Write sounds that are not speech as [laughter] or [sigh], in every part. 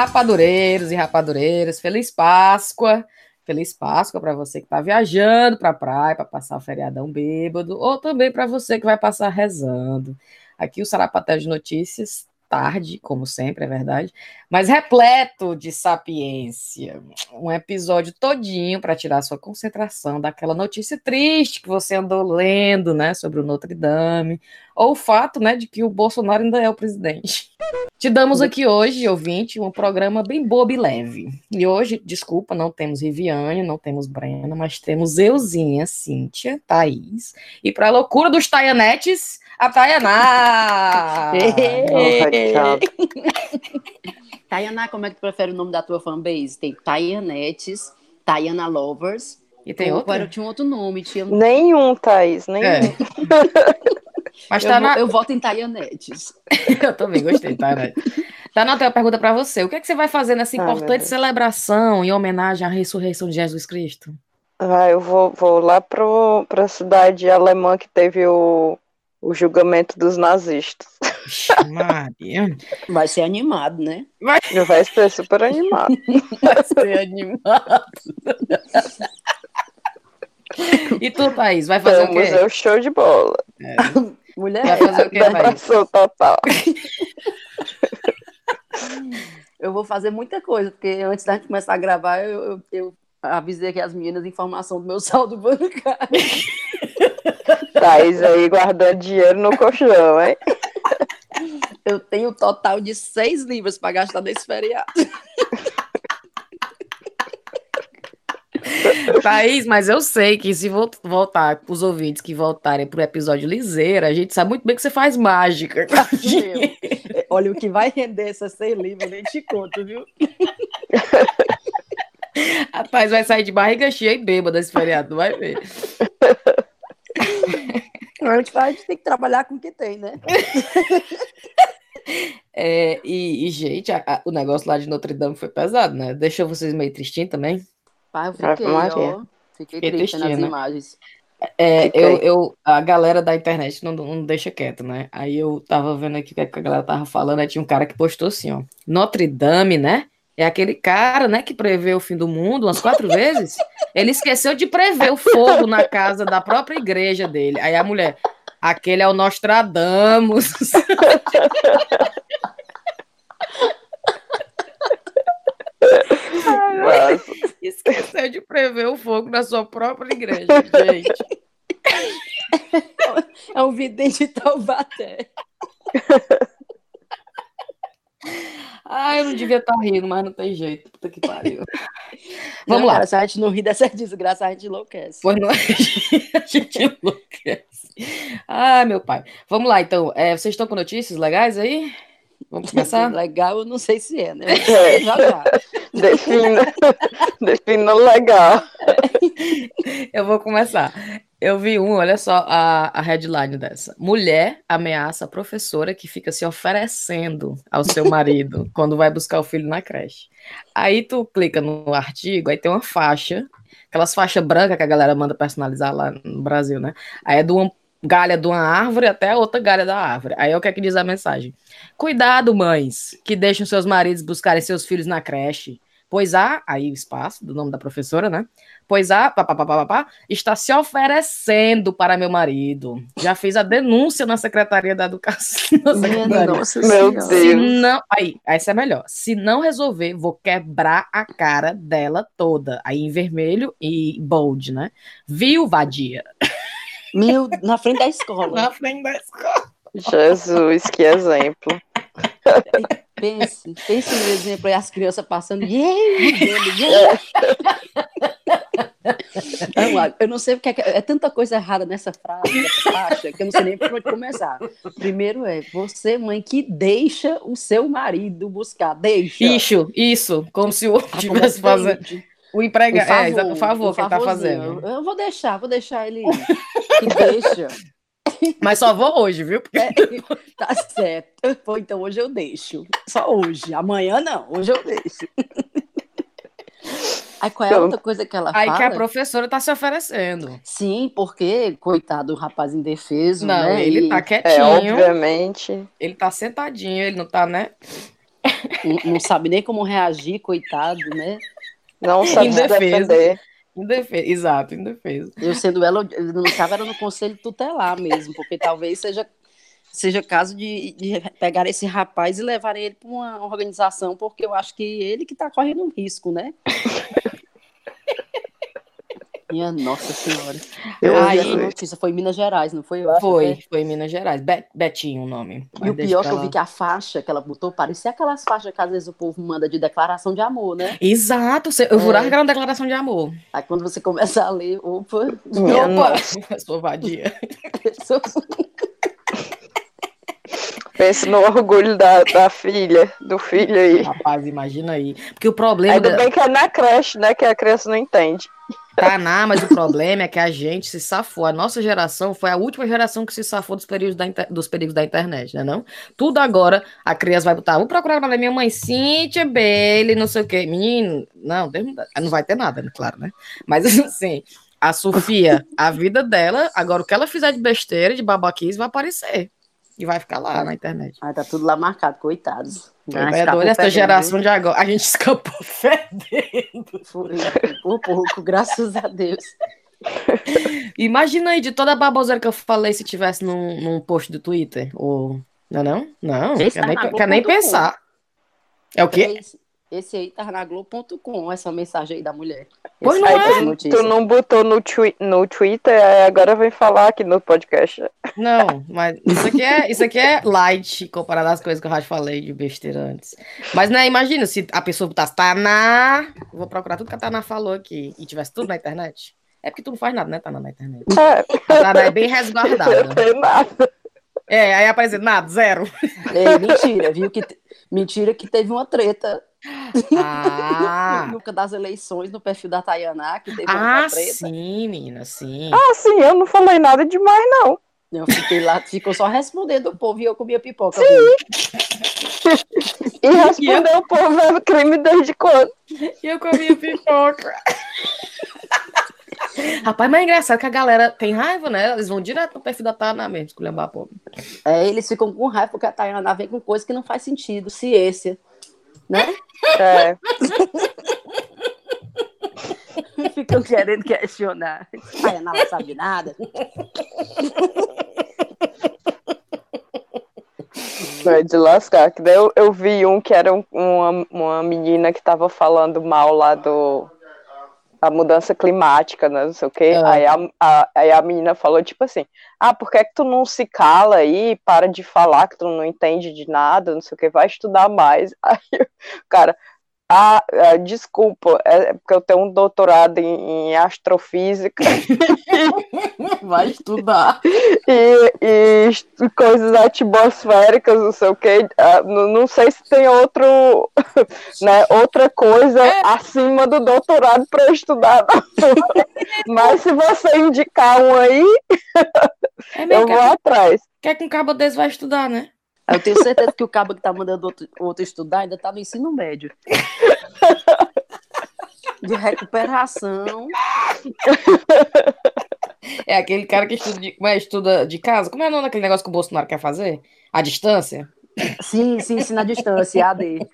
rapadureiros e rapadureiras, feliz Páscoa. Feliz Páscoa para você que está viajando para a praia para passar o feriadão bêbado, ou também para você que vai passar rezando. Aqui o Sarapatel de Notícias tarde, como sempre, é verdade, mas repleto de sapiência. Um episódio todinho para tirar sua concentração daquela notícia triste que você andou lendo, né, sobre o Notre Dame, ou o fato, né, de que o Bolsonaro ainda é o presidente. Te damos aqui hoje, ouvinte, um programa bem bobo e leve. E hoje, desculpa, não temos Riviane, não temos Brena, mas temos Euzinha, Cíntia, Thaís, e para a loucura dos Taianetes, a Tayaná! [laughs] [laughs] Tayaná, como é que tu prefere o nome da tua fanbase? Tem Tayanetes, Tayana Lovers. E tem outro? Era, tinha um outro nome. Tinha... Nenhum, Thaís, nenhum. É. [laughs] Mas tá eu, na... eu voto em Tayanetes. [laughs] eu também gostei, Tayanetes. Tá na tua pergunta para você. O que, é que você vai fazer nessa importante celebração em homenagem à ressurreição de Jesus Cristo? Ah, eu vou, vou lá para a cidade alemã que teve o o julgamento dos nazistas. Maria. Vai ser animado, né? Vai, vai ser super animado. Vai ser animado. E tu, Thaís, vai fazer Vamos, o quê? É o show de bola. É. Mulher, vai fazer o quê, Thaís? total. [laughs] Eu vou fazer muita coisa, porque antes da gente começar a gravar, eu, eu, eu avisei aqui as meninas informação do meu [laughs] saldo bancário. Thaís aí guardando dinheiro no colchão, hein? Eu tenho um total de seis livros para gastar nesse feriado. [laughs] Thaís, mas eu sei que se voltar os ouvintes que voltarem pro episódio liseira, a gente sabe muito bem que você faz mágica. Olha, o que vai render esses seis livros, nem te conto, viu? [laughs] Rapaz, vai sair de barriga cheia e bêbada esse feriado, vai ver. [laughs] A gente, a gente tem que trabalhar com o que tem, né? É, e, e, gente, a, a, o negócio lá de Notre Dame foi pesado, né? Deixou vocês meio tristinhos também? Pai, eu fiquei, ó, fiquei, fiquei triste nas né? imagens. É, eu, eu, a galera da internet não, não deixa quieto, né? Aí eu tava vendo aqui o que a galera tava falando, aí tinha um cara que postou assim, ó. Notre Dame, né? É aquele cara, né, que prevê o fim do mundo umas quatro [laughs] vezes. Ele esqueceu de prever o fogo na casa da própria igreja dele. Aí a mulher, aquele é o Nostradamus. [laughs] Ai, esqueceu de prever o fogo na sua própria igreja, [laughs] gente. É um vidente de Taubaté. Ah, eu não devia estar tá rindo, mas não tem jeito. Puta que pariu. Vamos não, lá. Cara, se a gente não ri dessa desgraça, a gente enlouquece. Pois não, a gente enlouquece. Ah, meu pai. Vamos lá, então. É, vocês estão com notícias legais aí? Vamos [laughs] começar? Legal, eu não sei se é, né? [laughs] É. Já, já. Defina, defina legal. [laughs] Eu vou começar. Eu vi um, olha só a, a headline dessa. Mulher ameaça a professora que fica se oferecendo ao seu marido quando vai buscar o filho na creche. Aí tu clica no artigo, aí tem uma faixa, aquelas faixas brancas que a galera manda personalizar lá no Brasil, né? Aí é de uma galha de uma árvore até a outra galha da árvore. Aí é o que é que diz a mensagem. Cuidado, mães, que deixam seus maridos buscarem seus filhos na creche pois a, aí o espaço do nome da professora, né? Pois a, papapá, está se oferecendo para meu marido. Já fez a denúncia na Secretaria da Educação. [laughs] Secretaria. Nossa meu Deus. Se não, aí, essa é melhor. Se não resolver, vou quebrar a cara dela toda. Aí em vermelho e bold, né? Viu, vadia? Meu, na frente da escola. na frente da escola. Jesus, que exemplo. Pense, pense no exemplo aí, as crianças passando. Yeah, eu não sei porque é, é, tanta coisa errada nessa frase, nessa faixa, que eu não sei nem por onde começar. Primeiro é você, mãe, que deixa o seu marido buscar. Deixa. Isso, isso, como se o outro estivesse fazendo. O empregado, é, por favor, que ele tá fazendo. Eu vou deixar, vou deixar ele. [laughs] Que deixa. Mas só vou hoje, viu? Porque... É, [laughs] tá certo. Pô, então hoje eu deixo. Só hoje. Amanhã não, hoje eu deixo. [laughs] Aí qual é a então, outra coisa que ela aí fala? Aí que a professora tá se oferecendo. Sim, porque, coitado, o rapaz indefeso, não, né? ele e... tá quietinho. É, obviamente. Ele tá sentadinho, ele não tá, né? não, não sabe nem como reagir, coitado, né? Não sabe se Indefesa. defender. Indefesa. Exato, indefesa. Eu sendo ela, eu não estava era no conselho tutelar mesmo, porque talvez seja, seja caso de, de pegar esse rapaz e levarem ele para uma organização, porque eu acho que ele que está correndo um risco, né? [laughs] Minha Nossa Senhora. Eu Aí- essa notícia, foi em Minas Gerais, não foi? Eu acho Foi, que foi em Minas Gerais. Be- Betinho o nome. é. E o pior é que eu vi que a faixa que ela botou parecia aquelas faixas que às vezes o povo manda de declaração de amor, né? Exato, eu jurava que era uma declaração de amor. Aí quando você começa a ler, opa, Minha Opa, nossa. sou vadia. [laughs] Pense no orgulho da, da filha, do filho aí. Rapaz, imagina aí. Porque o problema Ainda da... bem que é na creche, né? Que a criança não entende. tá na, mas o problema é que a gente se safou. A nossa geração foi a última geração que se safou dos perigos da, inter- dos perigos da internet, né não? Tudo agora, a criança vai botar, vou procurar o nome da minha mãe, Cíntia Bailey, não sei o quê. Menino, não, não vai ter nada, né, claro, né? Mas [laughs] assim, a Sofia, a vida dela, agora o que ela fizer de besteira, de babaquice, vai aparecer. E vai ficar lá na internet. Aí tá tudo lá marcado, coitados. Ah, é doido, essa geração de agora. A gente escapou [laughs] fedendo. Foi por pouco, graças a Deus. Imagina aí de toda a baboseira que eu falei se tivesse num, num post do Twitter. Ou. Não, é não? Não, quer nem, tá quer nem pensar. É o quê? Esse, esse aí tá na Globo.com, essa mensagem aí da mulher. Pois Esse- não é? Tu não botou no, twi no Twitter, agora vem falar aqui no podcast. Não, mas isso aqui é, isso aqui é light comparado às coisas que eu já falei de besteira antes. Mas, né, imagina se a pessoa botasse Taná. Vou procurar tudo que a Taná falou aqui e tivesse tudo na internet. É porque tu não faz nada, né, Taná, na internet. É, A Taná é bem não resguardada. tem nada. É, aí aparece nada, zero. Ei, mentira, viu? Que Mentira que teve uma treta Ah, época das eleições no perfil da Tayaná, que teve uma ah treta. sim, menina, sim. Ah, sim, eu não falei nada demais, não. Eu fiquei lá, ficou só respondendo o povo e eu comia pipoca. viu? E respondeu o povo é crime desde quando? E eu comia pipoca. Rapaz, mas é engraçado que a galera tem raiva, né? Eles vão direto no perfil da Taná mesmo, esculhambar a pobre. É, eles ficam com raiva porque a Tayaná vem com coisa que não faz sentido, ciência. Né? É, [laughs] Ficam querendo questionar. Tayaná não sabe nada. vai de lascar. Que daí eu, eu vi um que era um- uma, uma menina que tava falando mal lá do da mudança climática, né? Não sei o quê. Ah. Aí, a, a- aí a menina falou, tipo assim, ah, por que, é que tu não se cala aí, para de falar que tu não entende de nada, não sei o que, vai estudar mais. [laughs] Aí o cara, ah, ah, desculpa, é porque eu tenho um doutorado em, em astrofísica [laughs] Vai estudar. e, e coisas atmosféricas, não sei o que. não, não sei se tem outro, [laughs] né, outra coisa acima do doutorado para eu estudar. [laughs] Mas se você indicar um aí, É eu vou quer, atrás. quer que um cabo desse vai estudar, né? Eu tenho certeza que o cabo que tá mandando outro, outro estudar ainda tá no ensino médio. De recuperação. É aquele cara que estuda de, como é, estuda de casa. Como é o nome daquele negócio que o Bolsonaro quer fazer? A distância? Sim, sim, ensina à distância, AD.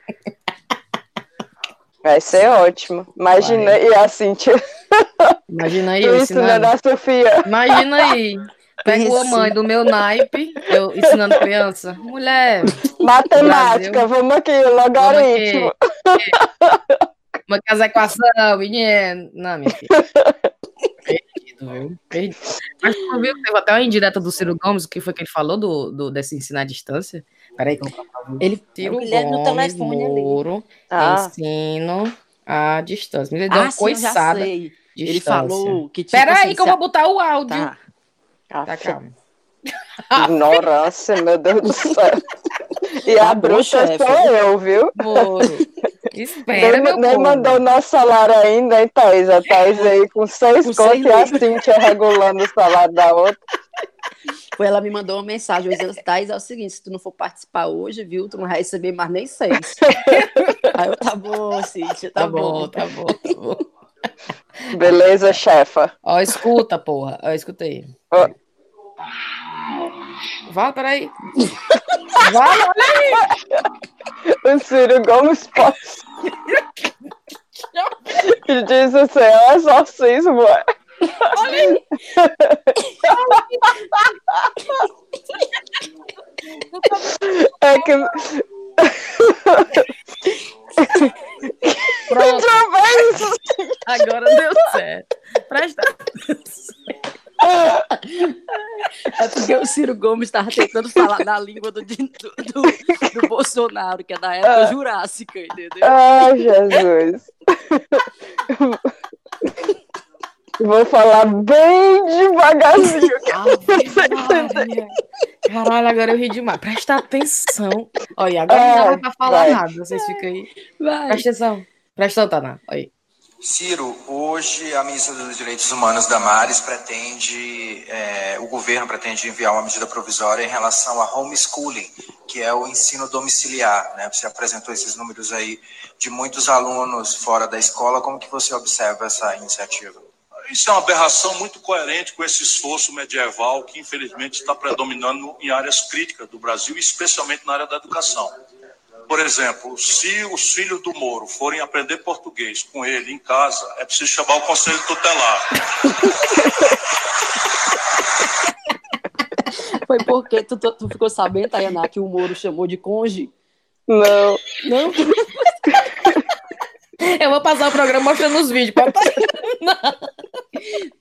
Vai ser ótimo. Imagina, e assim, tipo, Imagina aí, ensinando. a Sofia. Imagina aí. Pega uma Isso. mãe do meu naipe, eu ensinando criança. Mulher, Matemática, vamos aqui, logaritmo. uma casa é equação, menino. Não, minha filha. Perdido, viu? Perdido. Mas tu viu que teve até uma indireta do Ciro Gomes, o que foi que ele falou do, do, desse ensinar à distância? Peraí, que eu Ele Ciro o Guilherme no Gomes, telefone ali. Moro, Ah, ensino à distância. Ele deu Ah, uma sim, eu já coiçada. Ele falou que tipo Peraí, assim, que eu vou a- botar o áudio. Tá. Tá, aff, calma. [laughs] ignorância, meu Deus do céu. E Tá a bom, bruxa chefe. sou eu, viu? Moro. [laughs] Espera, Nem, meu nem povo. mandou nosso salário ainda, hein, Thaís? A Thaís aí com seis seis e a. Cintia regulando o salário da outra. Ela me mandou uma mensagem dizendo, Thais, é o seguinte, se tu não for participar hoje, viu, tu não vai receber mais nem seis. [laughs] Aí eu, tá bom, Cíntia, tá, Tá bom, tá bom, tá bom. [laughs] Beleza, chefa? Ó, escuta, porra. Ó, escutei. Ó. Vai, peraí. Vai, olha aí. [laughs] O Ciro Gomes pode. [laughs] E diz assim, é exorcismo. é. Olha aí. É que. Pronto, agora deu certo. Presta É porque o Ciro Gomes estava tentando falar na língua do, do, do- do Bolsonaro, que é da época jurássica, entendeu? Ai, Jesus. Vou falar bem devagarzinho. Maria. Caralho, agora eu ri demais. Presta atenção. Olha, agora não É, dá pra falar vai. nada. Vocês ficam aí. Vai. Presta atenção. Presta atenção, Taná. Olha aí. Ciro, hoje a ministra dos Direitos Humanos, Damares, pretende, é, o governo pretende enviar uma medida provisória em relação a homeschooling, que é o ensino domiciliar. Né? Você apresentou esses números aí de muitos alunos fora da escola. Como que você observa essa iniciativa? Isso é uma aberração muito coerente com esse esforço medieval que, infelizmente, está predominando em áreas críticas do Brasil, especialmente na área da educação. Por exemplo, se os filhos do Moro forem aprender português com ele em casa, é preciso chamar o conselho tutelar. Foi porque tu, tu, tu ficou sabendo, Tayaná, que o Moro chamou de conge? Não. Não? [laughs] Eu vou passar o programa mostrando os vídeos. Pode [laughs]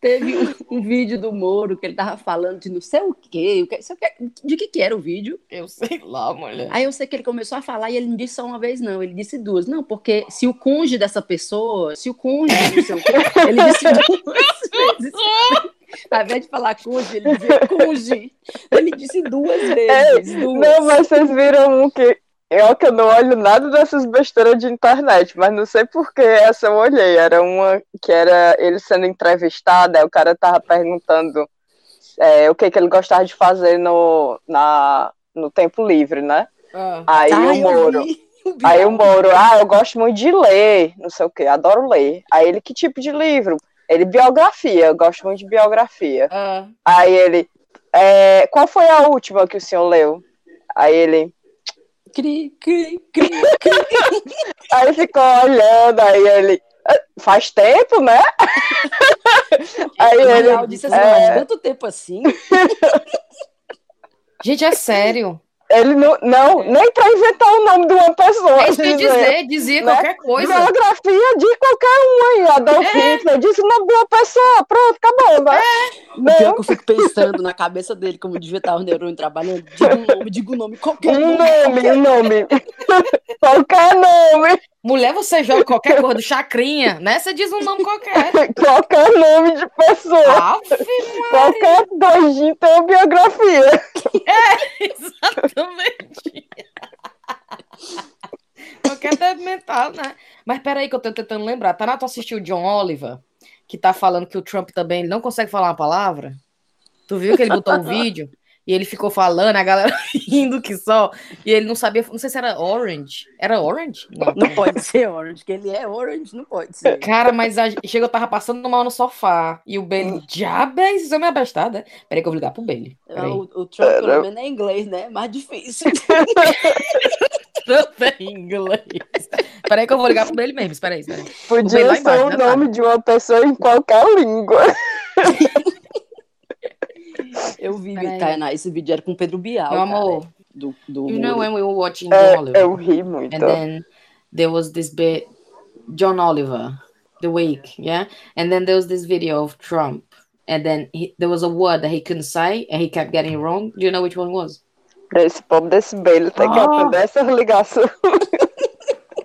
Teve um, um vídeo do Moro que ele tava falando de não sei o quê, o que- sei o quê, de que que era o vídeo. Eu sei lá, mulher. Aí eu sei que ele começou a falar e ele não disse só uma vez, não, ele disse duas. Não, porque se o cônjuge dessa pessoa, se o cônjuge ele disse [laughs] duas vezes. Ao invés de falar cônjuge, ele dizia cônjuge. Ele disse duas vezes. duas. Não, mas vocês viram um que. Eu que eu não olho nada dessas besteiras de internet, mas não sei por que essa eu olhei. Era uma que era ele sendo entrevistado, aí o cara tava perguntando é, o que, que ele gostava de fazer no, na, no tempo livre, né? Ah. Aí Ah, o eu Moro. Aí o Moro, ah, eu gosto muito de ler, não sei o que, adoro ler. Aí ele, que tipo de livro? Ele, biografia, eu gosto muito de biografia. Ah. Aí ele, é, qual foi a última que o senhor leu? Aí ele, Cri, cri, cri. [laughs] aí ficou olhando, aí ele, "Ah, faz tempo, né? [laughs] aí E ele, disse assim, é, mas tanto tempo assim? [laughs] Gente, é sério. Ele não, não, nem pra inventar o nome de uma pessoa. É isso que dizer, dizer. Dizia né? qualquer coisa. Biografia de qualquer um aí, Adolf Hitler, disse o nome de uma pessoa, pronto, acabou, né? O pior Não, que eu fico pensando na cabeça dele, como devia estar os neurônios trabalhando. Diga um nome, diga um nome, qualquer um nome. nome, um nome. [laughs] qualquer nome, Mulher, você joga qualquer coisa do chacrinha, né? Você diz um nome qualquer. [laughs] qualquer nome de pessoa. Qualquer doidinho tem uma biografia. [laughs] exatamente. qualquer deve mental, né? Mas peraí que eu tô tentando lembrar. Tá tu assistiu o John Oliver, que tá falando que o Trump também não consegue falar uma palavra? Tu viu que ele botou um vídeo? E ele ficou falando, a galera [laughs] rindo que só. E ele não sabia, não sei se era Orange. Era Orange? Não. Não pode ser Orange, que ele é Orange, não pode ser. Cara, mas a... chega, eu tava passando mal no sofá. E o Bailey, diabo, é isso é minha bestada. Peraí que eu vou ligar pro Bailey. Peraí. O, o Trump, pelo menos, é inglês, né? Mais difícil. [laughs] Trump é inglês. Peraí que eu vou ligar pro Bailey mesmo. Espera aí, espera aí. Podia ser embaixo, o né, nome de uma pessoa em qualquer língua. [laughs] Eu vi, Peraí. Tainá, esse vídeo era com o Pedro Bial, Meu cara, amor, do, do you know when we were watching É, John Oliver? eu ri muito. And then there was this bit, John Oliver, The Week, yeah? And then there was this video of Trump. And then he, there was a word that he couldn't say and he kept getting wrong. Do you know which one was? Esse povo desse Bailey tem que Ah. aprender essas ligações.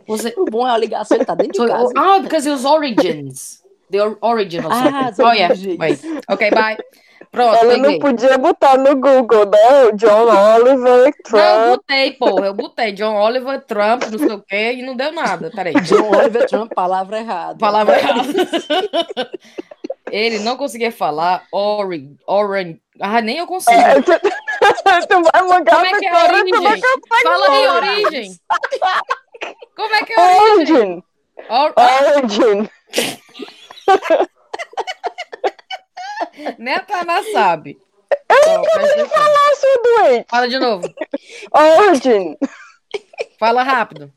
Was it? O bom é a ligação, ele tá dentro de casa. oh, because it was Origins. The or- origin of Ah, something. the oh, yeah. Wait. Okay, bye. Pronto, Ela não peguei. podia botar no Google, né? John Oliver, Não, eu Trump. botei, porra. Eu botei John Oliver, Trump, não sei o quê, e não deu nada. Peraí. [laughs] John Oliver Trump, palavra errada. Palavra errada. [laughs] Ele não conseguia falar orange. orange. Ah, nem eu consigo. É, tu, [laughs] tu vai mangar Como é que é a origem? Fala aí, origem. Como é que é a origem? Origin. Or- Origin. [laughs] Nem a Tana sabe. Ó, presta atenção. Ah, sua doente. Fala de novo. [laughs] Origin. Fala rápido.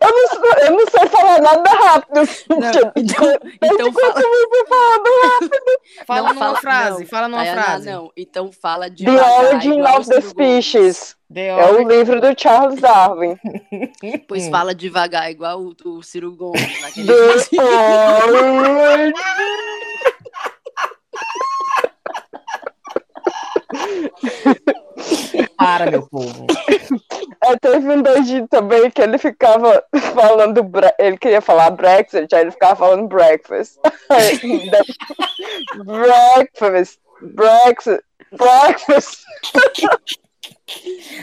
Eu não, sei- eu não sei falar nada rápido. Não, então, então fala, rápido. Fala Não, numa fala- frase. não. Fala numa Tayana, frase. Não, então fala de The Origin of the Species. The É o livro do Charles Darwin. Pois Hum. fala devagar, igual o, o Ciro Gomes. [laughs] The vídeo. Origin. Para, meu povo. É, teve um doidinho também que ele ficava falando, ele queria falar Brexit, aí ele ficava falando breakfast. [laughs] Breakfast, Brexit, breakfast.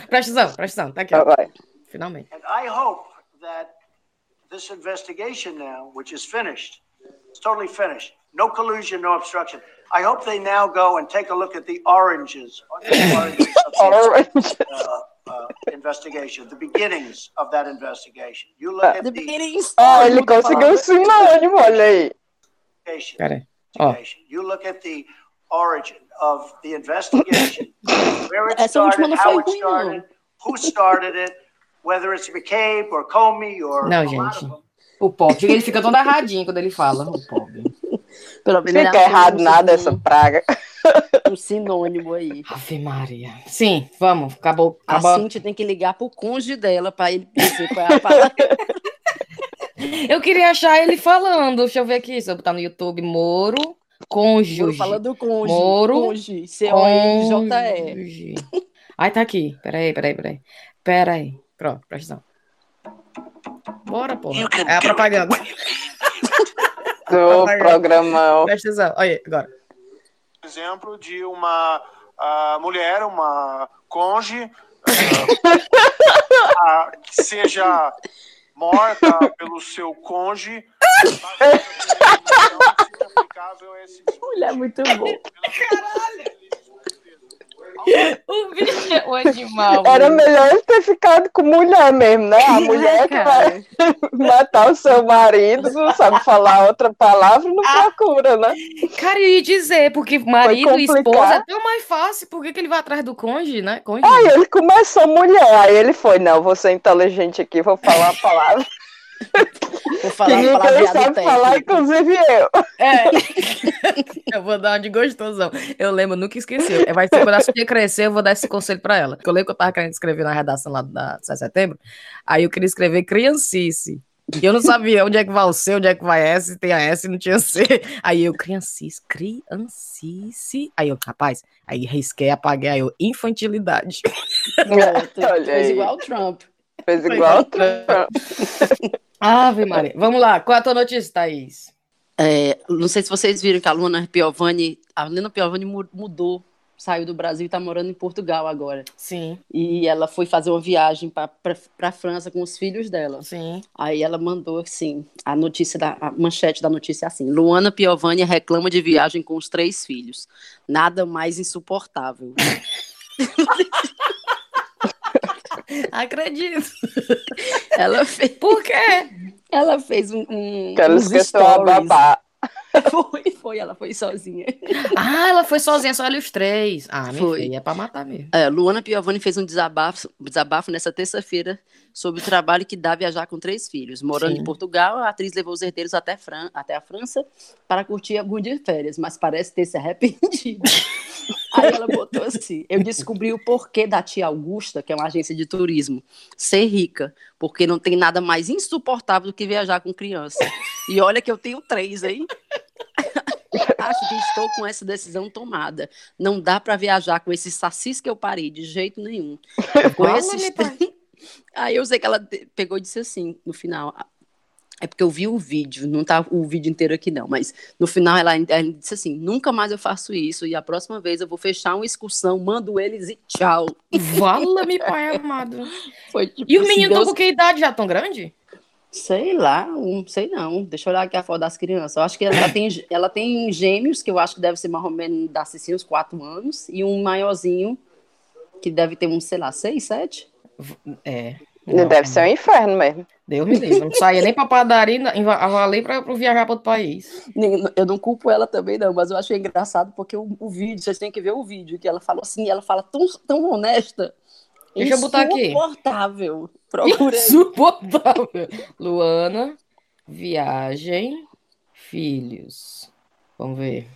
Presta atenção, presta atenção. Tá aqui, Ah, ó. vai. Finalmente. And I hope that this investigation now, which is finished, it's totally finished, no collusion, no obstruction. I hope they now go and take a look at the oranges, the [laughs] oranges of the, Orange. uh, uh, investigation, the beginnings of that investigation. You look at The the beginnings. Ah, ele conseguiu o sinônimo, olha aí. investigation. Pera aí. Ó. You look at the origin of the investigation, [laughs] where it started, how it started, who started it, whether it's McCabe or Comey or Não, a lot of gente. O pobre, ele fica todo arradinho quando ele fala. O pobre. Pelo menos ele Fica achou errado um- nada essa praga. Um sinônimo aí. Ave Maria. Sim, vamos. Acabou. A acabou. Cintia tem que ligar pro cônjuge dela pra ele dizer qual é a palavra. [laughs] Eu queria achar ele falando. Deixa eu ver aqui. Se eu botar no YouTube, Moro, cônjuge. Moro falando cônjuge. Moro, Cônjuge. C-O-N-J-E. Ai, tá aqui. Peraí, peraí, peraí. Peraí. Pronto, presta atenção. Bora, porra. É a propaganda. Do programão. Presta atenção. Olha aí, agora. exemplo de uma ah, mulher, uma conge, ah, ah, que seja morta pelo seu esse Mulher é muito bom. O bicho é um animal. Era melhor ele ter ficado com mulher mesmo, né? A mulher que vai [laughs] matar o seu marido, não sabe falar outra palavra, não procura, né? Cara, eu ia dizer, porque marido e esposa é tão mais fácil. Por que, que ele vai atrás do cônjuge, né? Cônjuge. Aí ele começou mulher, aí ele foi, não, vou ser inteligente aqui, vou falar a palavra Vou falar ninguém palavreado sabe falar, técnico. inclusive eu. É. [laughs] eu vou dar uma de gostosão. Eu lembro, nunca esqueci. Vai ser quando a Sofia crescer, eu vou dar esse conselho pra ela. Porque eu lembro que eu tava querendo escrever na redação lá da 7 de setembro. Aí eu queria escrever criancice. E eu não sabia onde é que vai o C, onde é que vai S, tem a S, não tinha C. Aí eu, criancice, criancice. Aí eu, rapaz, aí risquei, apaguei, aí eu, infantilidade. Pronto. Fez aí. igual o Trump. Fez igual. igual. [laughs] Ave Maria. Vamos lá, qual é a tua notícia, Thaís? É, não sei se vocês viram que a Luana Piovani, a Luana Piovani mu- mudou, saiu do Brasil e está morando em Portugal agora. Sim, E ela foi fazer uma viagem para a França com os filhos dela. sim. Aí ela mandou assim, a notícia da a manchete da notícia é assim: Luana Piovani reclama de viagem com os três filhos. Nada mais insuportável. [laughs] Acredito. [laughs] Ela fez, Por quê? ela fez um, um Que ela uns esqueceu a stories. babá. [laughs] [laughs] Foi, foi, ela foi sozinha. [laughs] Ah, ela foi sozinha, só ela e os três. Ah, minha Foi. filha, é pra matar mesmo. É, Luana Piovani fez um desabafo, desabafo nessa terça-feira sobre o trabalho que dá viajar com três filhos. Morando Sim. em Portugal, a atriz levou os herdeiros até, Fran até a França para curtir algum dia de férias, mas parece ter se arrependido. [laughs] Aí ela botou assim: Eu descobri o porquê da tia Augusta, que é uma agência de turismo, ser rica, porque não tem nada mais insuportável do que viajar com criança. E olha que eu tenho três, hein? Acho que estou com essa decisão tomada. Não dá para viajar com esses sacis que eu parei, de jeito nenhum. [laughs] Com esses... [laughs] Aí eu sei que ela pegou e disse assim, no final. É porque eu vi o vídeo, não tá o vídeo inteiro aqui não, mas no final ela, ela disse assim: nunca mais eu faço isso e a próxima vez eu vou fechar uma excursão, mando eles e tchau. Vala-me, pai [laughs] amado. Foi tipo, E os se meninos estão Deus- com que idade já? Tão grande? Sei lá, não sei não. Deixa eu olhar aqui a foto das crianças. Eu acho que ela tem, [coughs] ela tem gêmeos, que eu acho que deve ser mais ou menos da Cici, uns quatro anos, e um maiorzinho, que deve ter uns, sei lá, seis, sete. É. Não, Deve ser um inferno mesmo. Deus me livre. Não saía nem pra padaria, avalei pra, pra viajar para outro país. Eu não culpo ela também, não, mas eu achei engraçado porque o, o vídeo, vocês têm que ver o vídeo, que ela falou assim, ela fala tão, tão honesta. Deixa eu botar aqui. Insuportável. Procura aí. Insuportável. Luana, viagem, filhos. Vamos ver.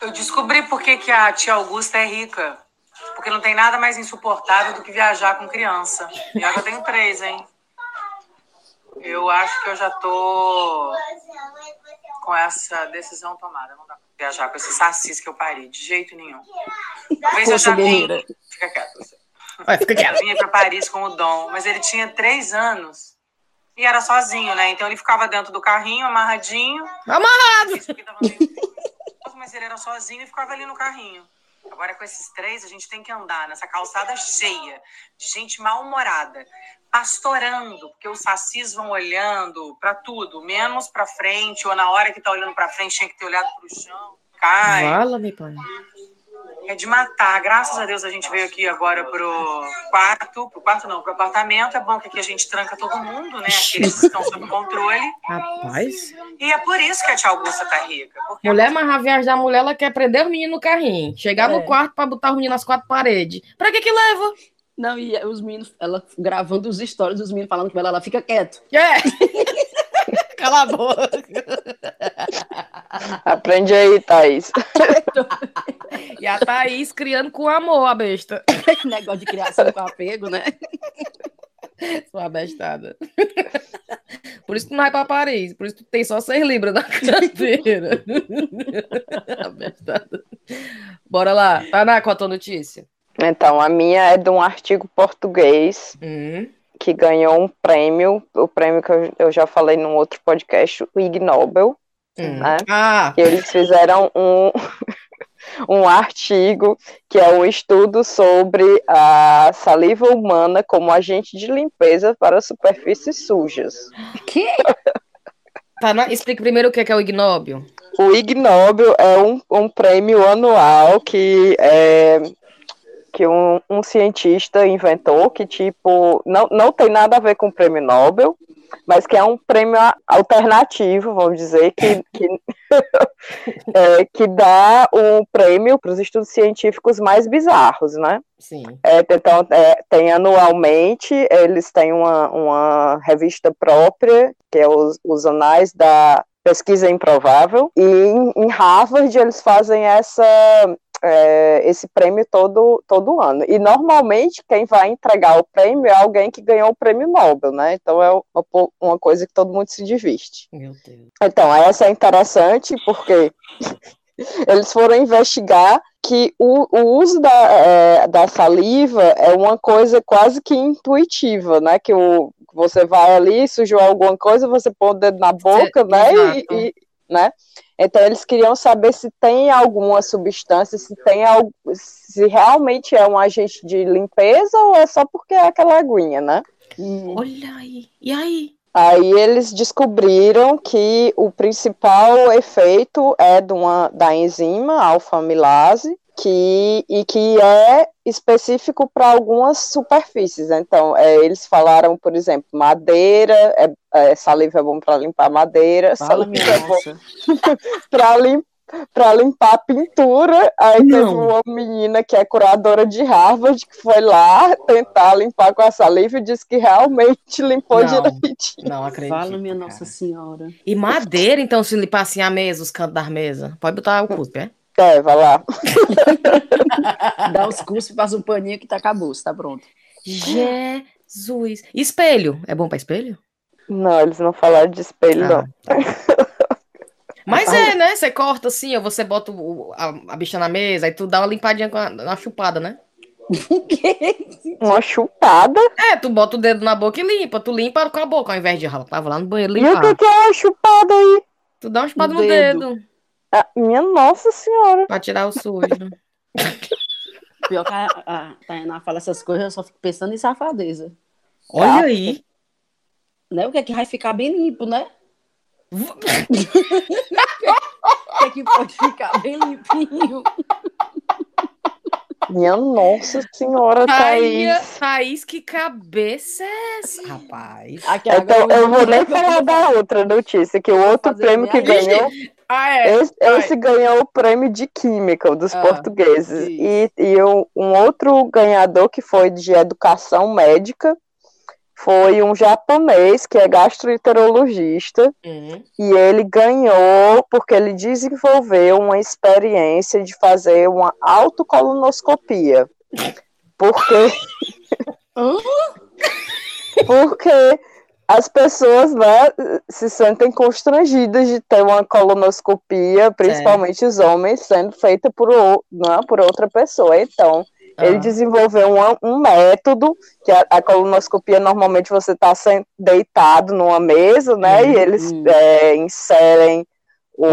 Eu descobri por que, que a tia Augusta é rica. Porque não tem nada mais insuportável do que viajar com criança. E agora eu tenho três, hein? Eu acho que eu já tô com essa decisão tomada. Não dá pra viajar com esse sacis que eu parei, de jeito nenhum. Uma vez eu já vim. Fica quieto. você. Vai, fica quieto. vinha para Paris com o Dom, mas ele tinha três anos e era sozinho, né? Então ele ficava dentro do carrinho, amarradinho. Amarrado! Mas ele era sozinho e ficava ali no carrinho. Agora, com esses três, a gente tem que andar nessa calçada cheia de gente mal-humorada, pastorando, porque os sacis vão olhando para tudo, menos para frente, ou na hora que tá olhando para frente tinha que ter olhado para o chão. Cai. Fala, meu pai. É de matar. Graças a Deus a gente veio aqui agora pro quarto, pro quarto não, pro apartamento. É bom que aqui a gente tranca todo mundo, né? Aqueles que estão sob controle. Rapaz. E é por isso que a tia Augusta tá rica. Porque Mulher, mas a viagem da mulher, ela quer prender os meninos no carrinho. Chegar É. no quarto pra botar os meninos nas quatro paredes. Pra que que leva? Não, e os meninos, ela gravando os stories dos meninos falando com ela, ela fica quieto. É. [laughs] Cala a boca. Aprende aí, Thaís. [laughs] E a Thaís criando com amor a besta. [laughs] Negócio de criação com apego, né? [laughs] Sua bestada. Por isso tu não vai pra Paris. Por isso tu tem só 6 libras na carteira. Abestada. Bora lá. Taná, qual a tua notícia? Então, a minha é de um artigo português Hum, que ganhou um prêmio, o prêmio que eu, eu já falei num outro podcast, o Ig Nobel, hum. né? Ah, E eles fizeram um, [laughs] um artigo que é um estudo sobre a saliva humana como agente de limpeza para superfícies sujas. Que? Taná, explica primeiro o que é, que é o ignóbio. O Ig Nobel é um, um prêmio anual que é que um, um cientista inventou que tipo não, não tem nada a ver com o prêmio Nobel, mas que é um prêmio alternativo, vamos dizer, que, que, [laughs] é, que dá um prêmio para os estudos científicos mais bizarros, né? Sim. É, então, é, tem anualmente, eles têm uma, uma revista própria, que é os, os Anais da Pesquisa Improvável, e em, em Harvard eles fazem essa, é, esse prêmio todo, todo ano. E normalmente quem vai entregar o prêmio é alguém que ganhou o prêmio Nobel, né? Então é uma, uma coisa que todo mundo se diviste. Meu Deus. Então, essa é interessante porque [laughs] eles foram investigar que o, o uso da, é, da saliva é uma coisa quase que intuitiva, né? Que o, você vai ali, sujou alguma coisa, você põe o dedo na boca, né? E, e- né? Então, eles queriam saber se tem alguma substância, se tem algo, se realmente é um agente de limpeza ou é só porque é aquela aguinha, né? Olha aí. E aí? Aí eles descobriram que o principal efeito é de uma, da enzima alfa-amilase, que, e que é específico para algumas superfícies. Então, é, eles falaram, por exemplo, madeira, é, é, saliva é bom para limpar madeira, Fala, saliva é bom [laughs] para lim para limpar pintura. Aí teve Não. uma menina que é curadora de Harvard que foi lá tentar limpar com a saliva e disse que realmente limpou Não. direitinho. Não acredito. Fala, minha cara. Nossa Senhora. E madeira, então, se limpar assim a mesa, os cantos das mesas. Pode botar o cuspe, é? É, vai lá. [laughs] Dá os cursos, faz um paninho que tá acabou, tá pronto. Jesus. Espelho. É bom pra espelho? Não, eles não falaram de espelho, não. tá. [laughs] Mas é, né? Você corta assim, ou você bota o- a, a bicha na mesa, aí tu dá uma limpadinha com a, na chupada, né? Uma chupada? É, tu bota o dedo na boca e limpa. Tu limpa com a boca, ao invés de ralar. Tava lá no banheiro E o limpar. que, que é uma chupada aí? Tu dá uma chupada No no dedo. dedo, Ah, minha nossa senhora. pra tirar o sujo. [laughs] Pior que a, a Tainá fala essas coisas, eu só fico pensando em safadeza. Olha aí. Né? O que é que vai ficar bem limpo, né? O que é que pode ficar bem limpinho? Minha nossa senhora, Thaís, Thaís. Thaís, que cabeça é essa, rapaz? Aqui, Então, eu vou nem falar da outra notícia, que o outro prêmio que ganhou, Ah, é. esse, esse ganhou o prêmio de Química, dos Ah, portugueses. E, e o- um outro ganhador que foi de Educação Médica foi um japonês que é gastroenterologista Uhum. e ele ganhou porque ele desenvolveu uma experiência de fazer uma autocolonoscopia. Porque [laughs] porque as pessoas né, se sentem constrangidas de ter uma colonoscopia, principalmente os homens, sendo feita por, não, por outra pessoa. Então, ele Ah. desenvolveu uma- um método, que a, a colonoscopia normalmente você está deitado numa mesa, né? E eles é, inserem o,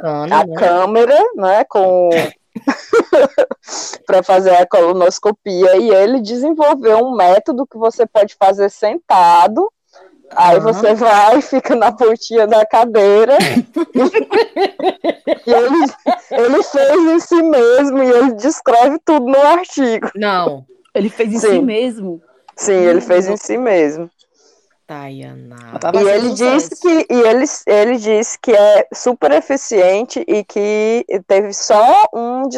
Cano, a né? câmera, né, com [laughs] para fazer a colonoscopia e ele desenvolveu um método que você pode fazer sentado. Aí você vai, [laughs] fica na pontinha da cadeira. [laughs] e ele, ele fez em si mesmo e ele descreve tudo no artigo. Não, Ele fez em Sim. si mesmo. Sim, ele fez em si mesmo. Tayana. E ele disse que e ele, ele disse que é super eficiente e que teve só um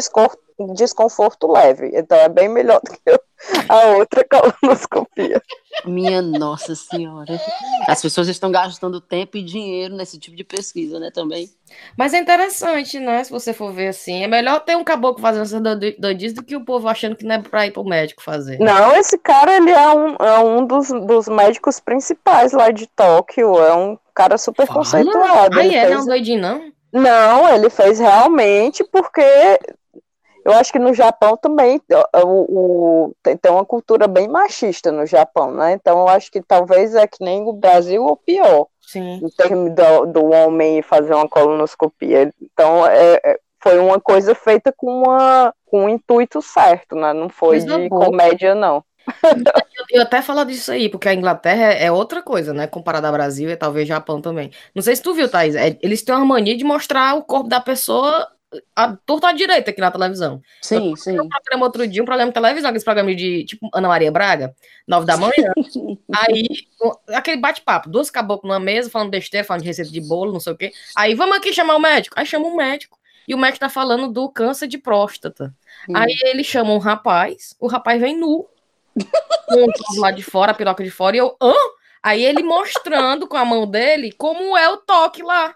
um desconforto leve. Então é bem melhor do que a outra colonoscopia. [laughs] Minha nossa senhora. As pessoas estão gastando tempo e dinheiro nesse tipo de pesquisa, né, também. Mas é interessante, né? Se você for ver assim. É melhor ter um caboclo fazendo essa doidi- doidice do que o povo achando que não é pra ir pro médico fazer. Não, esse cara ele é um, é um dos, dos médicos principais lá de Tóquio. É um cara super Fala. conceituado. Aí Ele é, fez- não é um doidinho, não? Não, ele fez realmente porque eu acho que no Japão também o, o- tem, tem uma cultura bem machista no Japão, né? Então eu acho que talvez é que nem o Brasil ou pior, Sim. em termos do, do homem fazer uma colonoscopia. Então é, é- foi uma coisa feita com, uma, com um intuito certo, né? Não foi Coisa de boa. comédia, não. Eu, eu até falar disso aí, porque a Inglaterra é, é outra coisa, né? Comparada ao Brasil e talvez Japão também. Não sei se tu viu, Thaís. é- eles têm uma mania de mostrar o corpo da pessoa a torta à direita aqui na televisão. Sim, sim. um programa outro dia, um programa de televisão, aquele programa de tipo Ana Maria Braga, nove da manhã. [laughs] Aí, o- aquele bate-papo, duas caboclos numa mesa, falando besteira, falando de receita de bolo, não sei o quê. Aí, vamos aqui chamar o médico. Aí chama um médico. E o médico tá falando do câncer de próstata. Hum. Aí ele chama um rapaz, o rapaz vem nu, o troço lá de fora, a piroca de fora, e eu, hã? Aí ele mostrando com a mão dele como é o toque lá.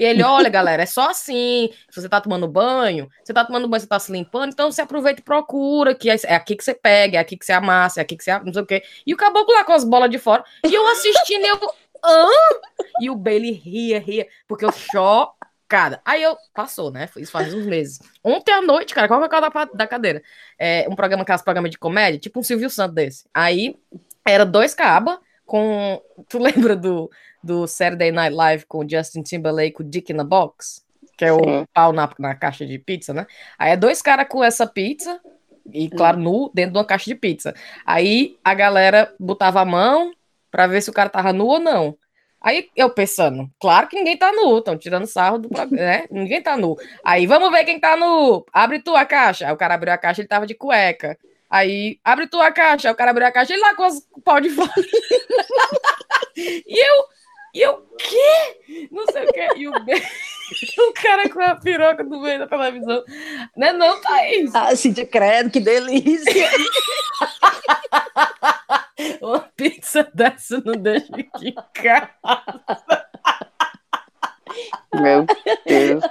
E ele, olha, galera, é só assim. Se você tá tomando banho, você tá tomando banho, você tá se limpando, então você aproveita e procura, que é é aqui que você pega, é aqui que você amassa, é aqui que você não sei o quê. E o caboclo lá com as bolas de fora. E eu assistindo, eu, hã? E o Bailey ria, ria, porque eu chocada. Aí eu, passou, né? Isso faz uns meses. Ontem à noite, cara, qual é o canal da, da cadeira? É um programa, aquelas programas de comédia, tipo um Silvio Santos desse. Aí era dois cabas com. Tu [laughs] lembra do, do Saturday Night Live com o Justin Timberlake, o Dick in the Box? Que é o Sim. pau na, na caixa de pizza, né? Aí é dois caras com essa pizza, e claro, nu, dentro de uma caixa de pizza. Aí a galera botava a mão pra ver se o cara tava nu ou não. Aí eu pensando, claro que ninguém tá nu, estão tirando sarro do né? Ninguém tá nu. Aí vamos ver quem tá nu. Abre tu a caixa. Aí o cara abriu a caixa, ele tava de cueca. Aí abre tu a caixa. Aí o cara abriu a caixa, ele lá com os pau de fora. [laughs] e eu, e eu, quê? Não sei o quê. E o, [laughs] o cara com a piroca no meio da televisão. Né, não, Thaís? Ah, Cíntia, credo, que delícia. [laughs] Uma pizza dessa não deixa aqui em casa. Meu Deus.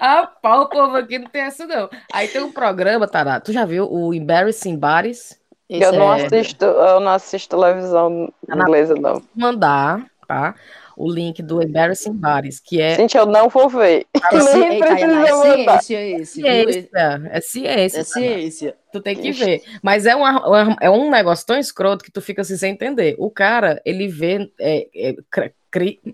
Ah, pau, o povo aqui não tem essa, não. Aí tem um programa, Tará. Tu já viu o Embarrassing Bodies? Esse Eu não é- assisto, eu não assisto televisão inglesa, não. Vou mandar, tá? O link do Embarrassing Bodies, que é Gente, eu não vou ver. Esse, Nem ei, Tayana, precisa é mandar. ciência viu? ciência. É ciência. É ciência. Tu tem que ver. Mas é, uma, é um negócio tão escroto que tu fica assim sem entender. O cara, ele vê é, é,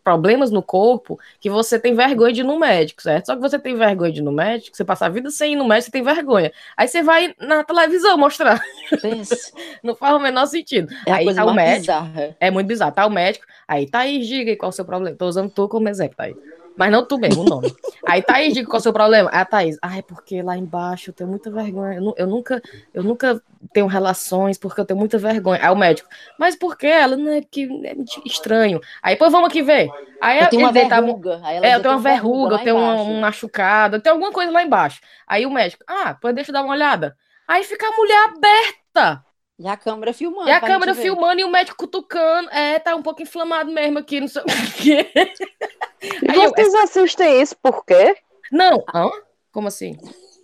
problemas no corpo que você tem vergonha de ir no médico, certo? Só que você tem vergonha de ir no médico, você passa a vida sem ir no médico, você tem vergonha. Aí você vai na televisão mostrar. [laughs] Não faz o menor sentido. É aí tá o médico. bizarra. É muito bizarro. Tá o médico. Aí, tá aí, diga aí qual é o seu problema. Tô usando tu como exemplo, tá aí. Mas não tu mesmo, o nome. Aí Thaís, diga qual é o seu problema. Ah, Thaís, ah, é porque lá embaixo eu tenho muita vergonha. Eu, eu nunca, eu nunca tenho relações porque eu tenho muita vergonha. Aí o médico, mas por que? Ela não é que é estranho. Aí, pô, vamos aqui ver. Aí Eu tenho uma verruga. Ela é, eu tenho uma verruga, eu tenho um, um machucado, eu tenho alguma coisa lá embaixo. Aí o médico, ah, pô, deixa eu dar uma olhada. Aí fica a mulher aberta. E a câmera filmando. E a câmera filmando e o médico cutucando. É, tá um pouco inflamado mesmo aqui, não sei o quê. E [laughs] Aí eu- vocês assistem isso por quê? Não, hã? Como assim?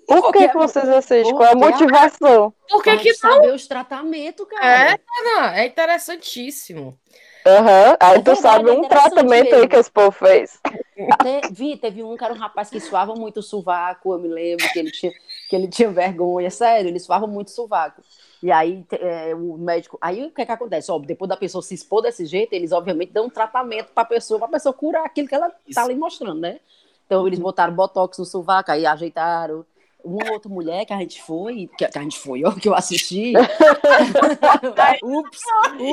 Por Porque que, é- que vocês assistem? Qual é a é- motivação? Por que que gente saber os tratamentos, cara. É, Ana, é interessantíssimo. Aham. Aí É tu sabe é um tratamento aí mesmo. que esse povo fez. Te- vi, teve um que era um rapaz que suava muito o sovaco, eu me lembro que ele tinha, que ele tinha vergonha, sério, ele suava muito o sovaco. E aí é, o médico. Aí o que, que acontece? Ó, depois da pessoa se expor desse jeito, eles obviamente dão um tratamento para a pessoa, para a pessoa curar aquilo que ela Isso. tá ali mostrando, né? Então eles botaram botox no sovaco, aí ajeitaram. Uma outra mulher que a gente foi, que, a gente foi, ó, que eu assisti. ups, [laughs] ups.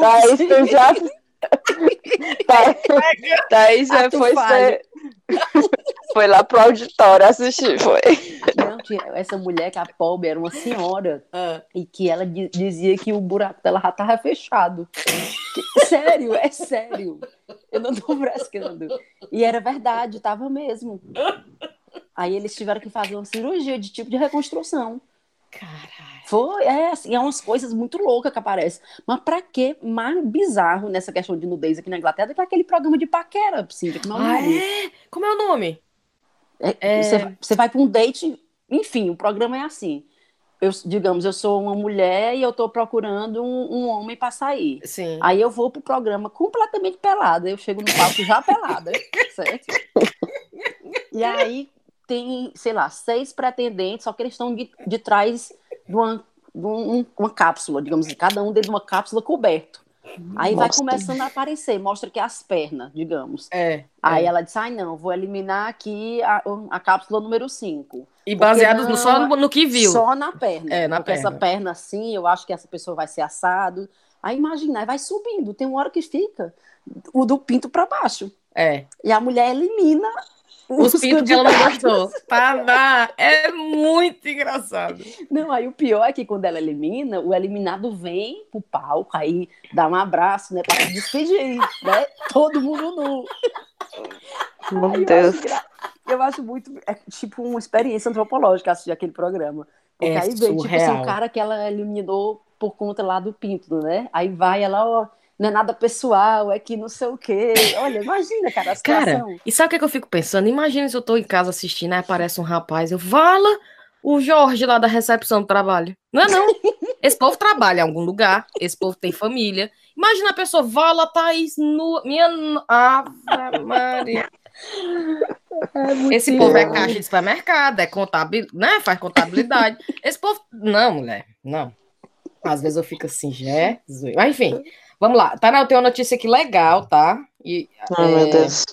Thaís, tu já. Thaís, já foi ser. [laughs] Foi lá pro auditório assistir, foi. [laughs] Tinha essa mulher que a pobre era uma senhora [laughs] Ah, e que ela di- dizia que o buraco dela já tava fechado. Sério, é sério. Eu não tô frescando. E era verdade, tava mesmo. Aí eles tiveram que fazer uma cirurgia de tipo de reconstrução. caralho. Foi, é assim, é umas coisas muito loucas que aparecem. Mas pra que mais bizarro nessa questão de nudez aqui na Inglaterra do que aquele programa de paquera, Cíntia, como é o Ah, nome? é? Como é o nome? É, É. Você, você vai para um date, enfim, o programa é assim. Eu, digamos, eu sou uma mulher e eu estou procurando um, um homem para sair. Sim. Aí eu vou pro programa completamente pelada. Eu chego no palco já pelada, [laughs] certo? E aí tem, sei lá, seis pretendentes, só que eles estão de, de trás de uma, de um- uma cápsula, digamos assim, cada um dentro de uma cápsula coberto. Aí vai Nossa. começando a aparecer, mostra que é as pernas, digamos. É. Aí é. ela disse, ai não, vou eliminar aqui a, a cápsula número 5. E baseado não, só no, no que viu. Só na perna. É, na porque perna. essa perna assim, eu acho que essa pessoa vai ser assado. Aí imagina, aí vai subindo. Tem uma hora que fica o do pinto para baixo. É. E a mulher elimina Os pintos que ela não gostou. Dar. É muito engraçado. Não, aí o pior é que quando ela elimina, o eliminado vem pro palco, aí dá um abraço, né, pra se despedir, né? Todo mundo nu. Meu Aí eu Deus. acho, gra- eu acho muito, é tipo uma experiência antropológica assistir aquele programa. Porque É aí vem, tipo assim, surreal. o cara que ela eliminou por conta lá do pinto, né? Aí vai ela, ó, não é nada pessoal, é que não sei o quê. Olha, imagina, cara, a Cara, situação. e sabe o que, é que eu fico pensando? Imagina se eu tô em casa assistindo, aí aparece um rapaz, eu vala o Jorge lá da recepção do trabalho. Não é não. [laughs] Esse povo trabalha em algum lugar, esse povo tem família. Imagina a pessoa, vala Thaís nua. Minha. no- Ave Maria. Esse povo é caixa de supermercado, é contabil, né? Faz contabilidade. Esse povo. Não, mulher, não. Às vezes eu fico assim, Jesus. Mas enfim, vamos lá. Tá, eu tenho uma notícia aqui legal, tá? E, Ai, meu é, Deus.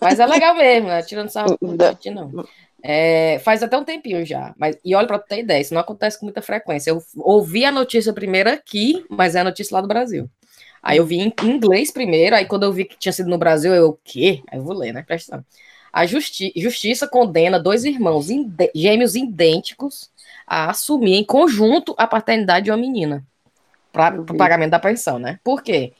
Mas é legal mesmo, né? Tirando sarro [laughs] não. É, faz até um tempinho já. Mas, e olha, pra tu ter ideia, isso não acontece com muita frequência. Eu ouvi a notícia primeiro aqui, mas é a notícia lá do Brasil. Aí eu vi em inglês primeiro, aí quando eu vi que tinha sido no Brasil, eu, o quê? Aí eu vou ler, né? Presta atenção. A justi justiça condena dois irmãos gêmeos idênticos a assumir em conjunto a paternidade de uma menina para o pagamento da pensão, né? Por quê?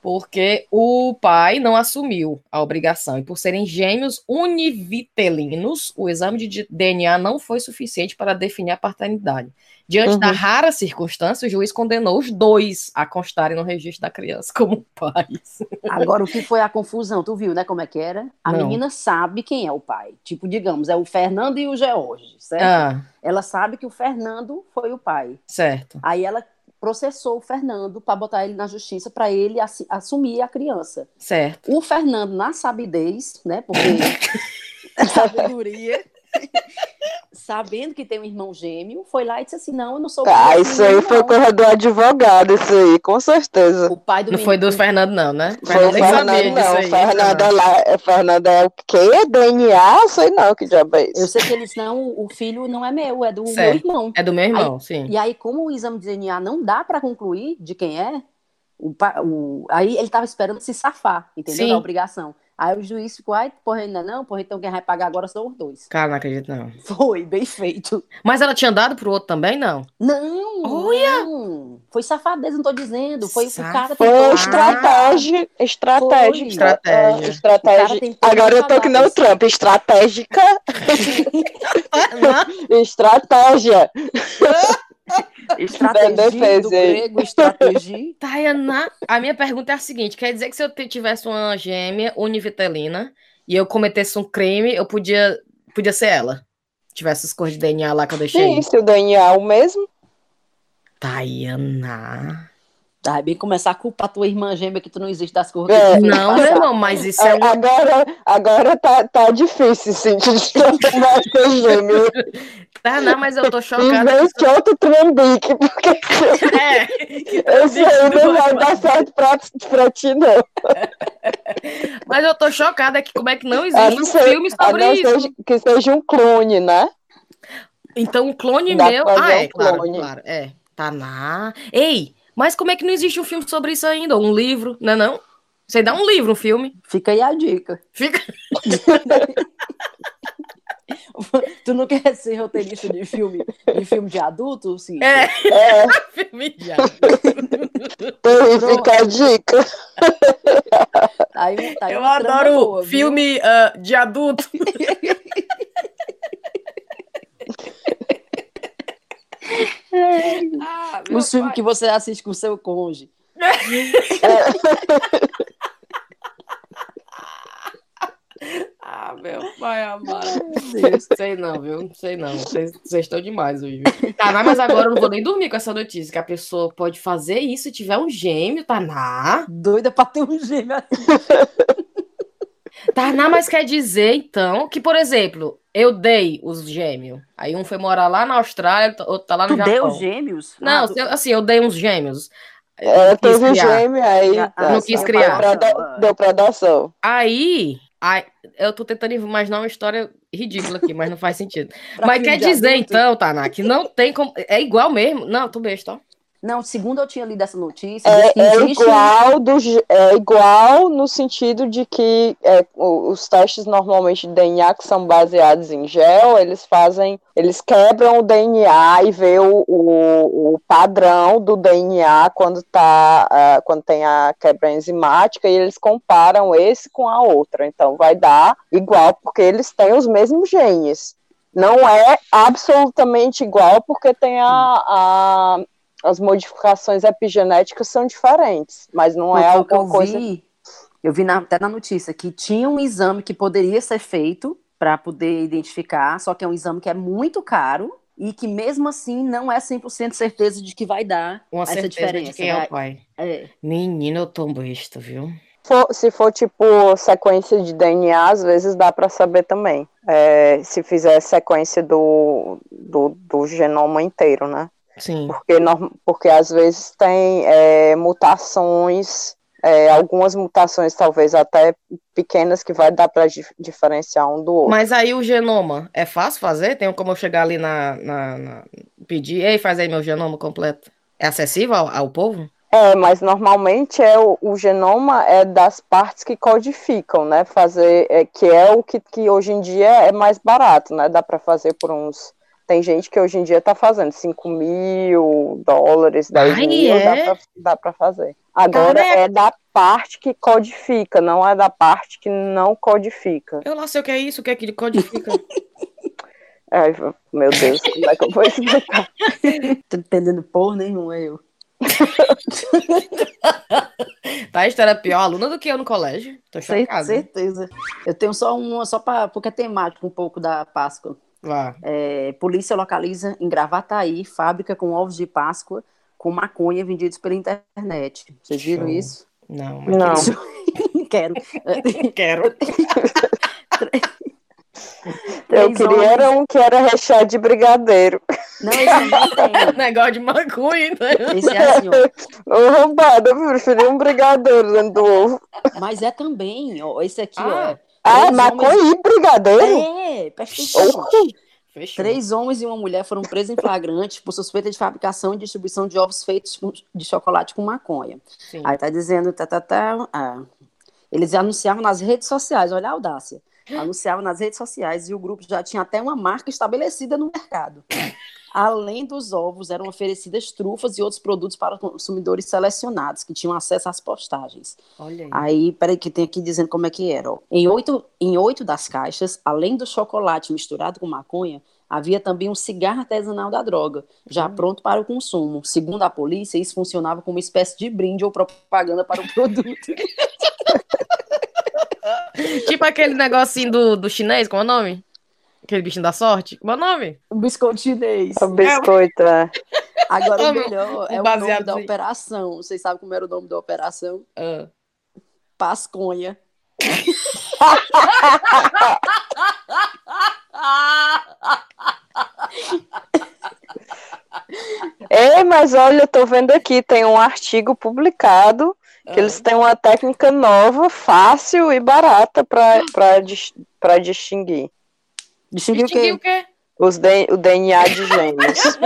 Porque o pai não assumiu a obrigação e por serem gêmeos univitelinos, o exame de DNA não foi suficiente para definir a paternidade. Diante Uhum. da rara circunstância, o juiz condenou os dois a constarem no registro da criança como pais. Agora, o que foi a confusão? Tu viu, né, como é que era? A Não. menina sabe quem é o pai. Tipo, digamos, é o Fernando e o George, certo? Ah, Ela sabe que o Fernando foi o pai. certo. Aí ela processou o Fernando para botar ele na justiça para ele assumir a criança. Certo. O Fernando, na sabidez, né? Porque [laughs] sabedoria, [laughs] sabendo que tem um irmão gêmeo, foi lá e disse assim: não, eu não sou pai Ah, isso aí foi não. coisa do advogado, isso aí, com certeza. O pai do Não foi do Fernando, não, né? Foi o Fernando, disso não. aí, Fernando é Fernando. lá. é Fernando é o quê? DNA? Sei não, que diabo é Eu isso? sei que eles não, o filho não é meu, é do meu Certo. irmão. É do meu irmão, sim. E aí, como o exame de DNA não dá para concluir de quem é, o, o- aí ele estava esperando se safar, entendeu? Sim. Da obrigação. Aí o juiz ficou, ai, porra, ainda não, porra, então quem vai pagar agora são os dois. Cara, não acredito, não. Foi, bem feito. Mas ela tinha dado pro outro também, não? Não, Olha! não. Foi safadeza, não tô dizendo. Foi o cara Foi tentou- estratégia, estratégica. Estratégia. O cara estratégia. tentou Agora eu tô que nem o Trump, estratégica, [laughs] [laughs] estratégia. [laughs] Estratégia do grego, estratégia. [laughs] Tayana, a minha pergunta é a seguinte: quer dizer que se eu tivesse uma gêmea univitelina e eu cometesse um crime, eu podia, podia ser ela? Tivesse as cores de DNA lá que eu deixei? Sim, se o DNA é o mesmo. Tayana. Tá, bem começar a culpar tua irmã gêmea que tu não existe das cores. É. que Não, meu irmão, mas isso é um. Agora, agora tá, tá difícil, sim, de transformar seu gêmeo. Tayana, mas eu tô Em chocada. vez de outro trambique, porque [laughs] É, [laughs] esse aí não vai dar certo pra, pra ti, não. [laughs] mas eu tô chocada que como é que não existe não um filme sobre não isso. seja, que seja um clone, né? Então, o clone Dá meu. Ah, é, um claro, clone. claro. É. Tá na. Ei, mas como é que não existe um filme sobre isso ainda? Ou Um livro, não é não? Você dá um livro, um filme. Fica aí a dica. Fica. [laughs] Tu não quer ser roteirista de filme, de filme de adulto, sim? É, É, [laughs] filme de aí fica a dica. [laughs] Aí, tá aí Eu adoro boa, filme ah, de adulto. [laughs] ah, meu Os filmes pai. que você assiste com seu cônjuge. [laughs] Ah, meu pai amado. Sei não, viu? Sei não. Vocês vocês estão demais hoje, viu? Taná, mas agora eu não vou nem dormir com essa notícia, que a pessoa pode fazer isso se tiver um gêmeo, Taná. Doida pra ter um gêmeo [laughs] Taná, mas quer dizer, então, que, por exemplo, eu dei os gêmeos. Aí um foi morar lá na Austrália, outro tá lá no Tu Japão. deu gêmeos? Não, Ah, tu- eu- assim, eu dei uns gêmeos. Eu quis teve criar. gêmeo, aí Ah, tá, não quis só criar. foi preda- Deu predação. Aí, aí, eu tô tentando imaginar uma história ridícula aqui, mas não faz sentido. [laughs] pra mas quer dizer, adulto? então, Taná, que não tem como. É igual mesmo. Não, tu besta, ó. Não, segundo eu tinha lido essa notícia, É, é existe... igual do, é igual no sentido de que é, os testes normalmente de DNA que são baseados em gel, eles fazem, eles quebram o DNA e vê o, o, o padrão do DNA quando tá, ah, quando tem a quebra enzimática e eles comparam esse com a outra. Então vai dar igual porque eles têm os mesmos genes. Não é absolutamente igual porque tem a, a as modificações epigenéticas são diferentes, mas não é Porque o que alguma eu coisa. vi, eu vi na- até na notícia que tinha um exame que poderia ser feito para poder identificar, só que é um exame que é muito caro e que mesmo assim não é 100% certeza de que vai dar Uma essa certeza diferença. de quem é o pai. é. Menino, eu tô besta, viu? For- se for tipo sequência de DNA, às vezes dá para saber também. É, se fizer sequência do, do, do genoma inteiro, né? Sim. Porque, norm- porque às vezes tem é, mutações, é, algumas mutações talvez até pequenas que vai dar para diferenciar um do outro. Mas aí o genoma, é fácil fazer? Tem como eu chegar ali na, na, na- pedir, ei, faz aí meu genoma completo? É acessível ao, ao povo? É, mas normalmente é o, o genoma é das partes que codificam, né? Fazer, é, que é o que, que hoje em dia é mais barato, né? Dá para fazer por uns. Tem gente que hoje em dia tá fazendo 5 mil dólares, 10 Ai, mil, é? dá, pra, dá pra fazer. Agora Caraca. é da parte que codifica, não é da parte que não codifica. Eu lá sei o que é isso, o que é que ele codifica. [laughs] Ai, meu Deus, como é que eu vou explicar? [laughs] Tô entendendo porra nenhuma, eu. [laughs] tá, isso era pior aluna do que eu no colégio. Tô chocada. certeza. Eu tenho só uma, só para porque é temático um pouco da Páscoa. Vá. É, polícia localiza em Gravataí fábrica com ovos de Páscoa com maconha vendidos pela internet. Vocês viram Show. isso? Não, mas Não. [laughs] Quero. [laughs] quero. [laughs] Eu queria homens- era um que era recheado de brigadeiro. Não, esse não tem. Negócio de maconha, então. Esse é assim, ó. Ô, roubada, eu preferi um brigadeiro dentro do ovo. Mas é também, ó. Esse aqui, Ah, ó. Ah, maconha homens- e brigadeiro? É, presta atenção. Oxi. Fechou. Três homens e uma mulher foram presos em flagrante por suspeita de fabricação e distribuição de ovos feitos de chocolate com maconha. Sim. Aí tá dizendo, tá, tá, tá. ah. Eles anunciavam nas redes sociais, olha a audácia. Anunciavam nas redes sociais e o grupo já tinha até uma marca estabelecida no mercado. Além dos ovos, eram oferecidas trufas e outros produtos para consumidores selecionados, que tinham acesso às postagens. Olha aí. Aí, peraí, que tem aqui dizendo como é que era. Ó. Em, oito, em oito das caixas, além do chocolate misturado com maconha, havia também um cigarro artesanal da droga, já pronto para o consumo. Segundo a polícia, isso funcionava como uma espécie de brinde ou propaganda para o produto. [laughs] Tipo aquele negocinho do, do chinês, como é o nome? Aquele bichinho da sorte? Como é o nome? um biscoito chinês. O biscoito, é. [laughs] Agora, o Amo melhor o é o nome da operação. Vocês sabem como era o nome da operação? Ah. Pasconha. [laughs] Ei, mas olha, eu tô vendo aqui, tem um artigo publicado que eles têm uma técnica nova, fácil e barata para distinguir Distinguiu o quê? o quê? os D- o DNA de gêmeos. [laughs]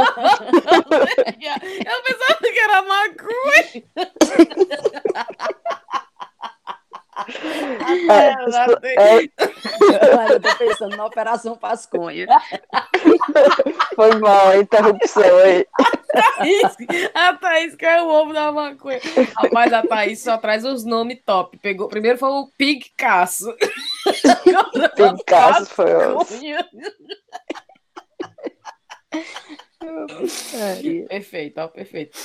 Eu pensava que era maconha. [laughs] É, Olha, [laughs] eu tô pensando na Operação Pasconha. [laughs] foi mal a interrupção aí. A Thaís que é o ovo da maconha. Rapaz, a Thaís só traz os nomes top. Pegou, primeiro foi o Picasso. [laughs] Picasso foi o- Maconha. Perfeito, ó, perfeito.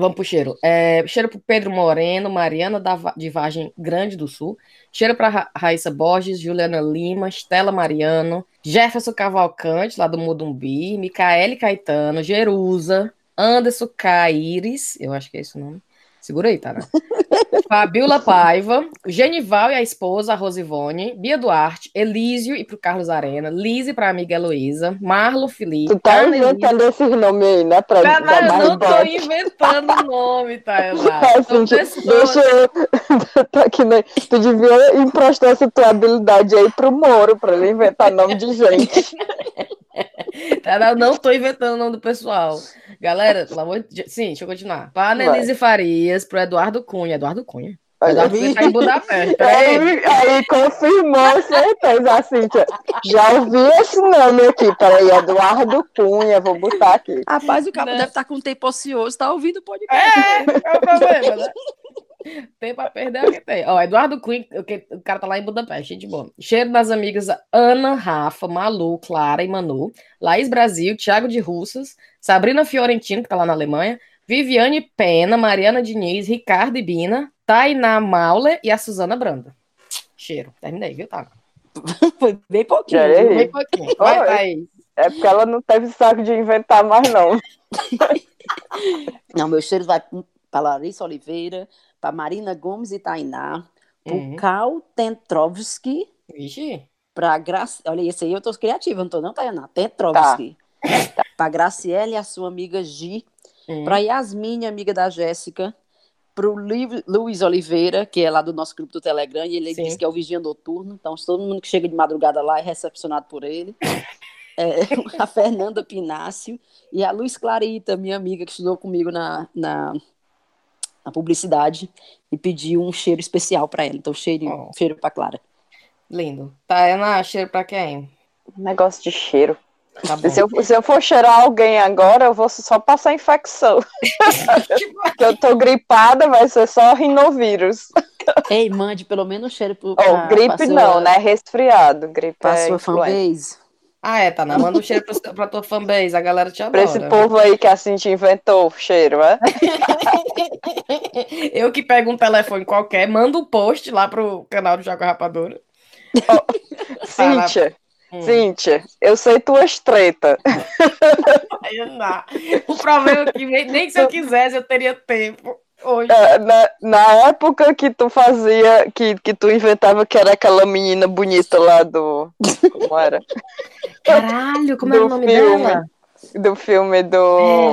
Vamos pro cheiro. É, cheiro pro Pedro Moreno, Mariana da, de Vargem Grande do Sul. Cheiro para Ra Raíssa Borges, Juliana Lima, Estela Mariano, Jefferson Cavalcante, lá do Mudumbi, Micaele Caetano, Jerusa, Anderson Caires, eu acho que é esse o nome. Segura aí, tá? [laughs] Fabiola Paiva, Genival e a esposa, a Rosivone, Bia Duarte, Elísio e pro Carlos Arena, Lise pra amiga Heloísa, Marlon Felipe, Tu tá Ana Elisa- inventando esses nomes aí, né? Pra Cara, dar eu não tô ibope. inventando o nome, tá, [laughs] Assim, pessoas. deixa eu. [laughs] tô aqui, né? Tu devia emprestar essa tua habilidade aí pro Moro, pra ele inventar nome de gente. Tá, não, não tô inventando o nome do pessoal. Galera, pelo amor de Deus. Sim, deixa eu continuar. Para Vai. Annelise Farias, pro Eduardo Cunha. Eduardo Cunha. Olha, Eduardo Cunha tá em Budapeste. [laughs] Peraí. Aí, aí confirmou, certeza, a Cíntia. Já ouvi esse nome aqui. Peraí, Eduardo Cunha, vou botar aqui. Rapaz, o cabo Né? deve estar com tempo ocioso, tá ouvindo o podcast. É, é o problema, né? Tem pra perder o que tem. Ó, Eduardo Cunha, o, que- o cara tá lá em Budapeste, gente boa. Cheiro das amigas Ana, Rafa, Malu, Clara e Manu, Laís Brasil, Thiago de Russas, Sabrina Fiorentino, que tá lá na Alemanha, Viviane Pena, Mariana Diniz, Ricardo e Bina, Tainá Mauler e a Suzana Branda. Cheiro. Terminei, viu, tá? [laughs] Foi bem pouquinho. Aí? viu? Bem pouquinho. Vai. Thaís. É porque ela não teve saco de inventar mais, não. [laughs] Não, meu cheiro vai para Larissa Oliveira, para Marina Gomes e Tainá, para Uhum. o Cal Tentrovski, Vixe. para Graci... Olha, esse aí eu tô criativa, não tô não, Tainá. Tentrovski. Para Graciela e a sua amiga Gi, Hum. para Yasmine, amiga da Jéssica, para o Luiz Oliveira, que é lá do nosso grupo do Telegram, e ele Sim. disse que é o vigia noturno, então todo mundo que chega de madrugada lá é recepcionado por ele. É, [laughs] a Fernanda Pinácio e a Luiz Clarita, minha amiga que estudou comigo na, na, na publicidade, e pediu um cheiro especial para ela. Então, cheiro, Oh. cheiro para Clara. Lindo. Tainá, cheiro pra quem? Negócio de cheiro. Tá bom. Se eu, se eu for cheirar alguém agora, eu vou só passar infecção. [laughs] Porque eu tô gripada, vai ser só rinovírus. Ei, mande pelo menos um cheiro pro, pra, gripe pra sua, não, né? Resfriado. Gripe Pra é sua influenza. fanbase. Ah, é, Tainá. Manda um cheiro pra, pra tua fanbase. A galera te Pra esse adora. povo aí que a Cintia inventou o cheiro, é? [laughs] Eu que pego um telefone qualquer, mando um post lá pro canal do Jaco Rapadura. [laughs] Cíntia, Hum. Cíntia, eu sei tuas dá. [laughs] O problema é que nem nem se eu quisesse eu teria tempo hoje. É, Na, na época que tu fazia, que, que tu inventava que era aquela menina bonita lá do. Como era? [laughs] Caralho, como era o do nome filme. dela? Do filme do.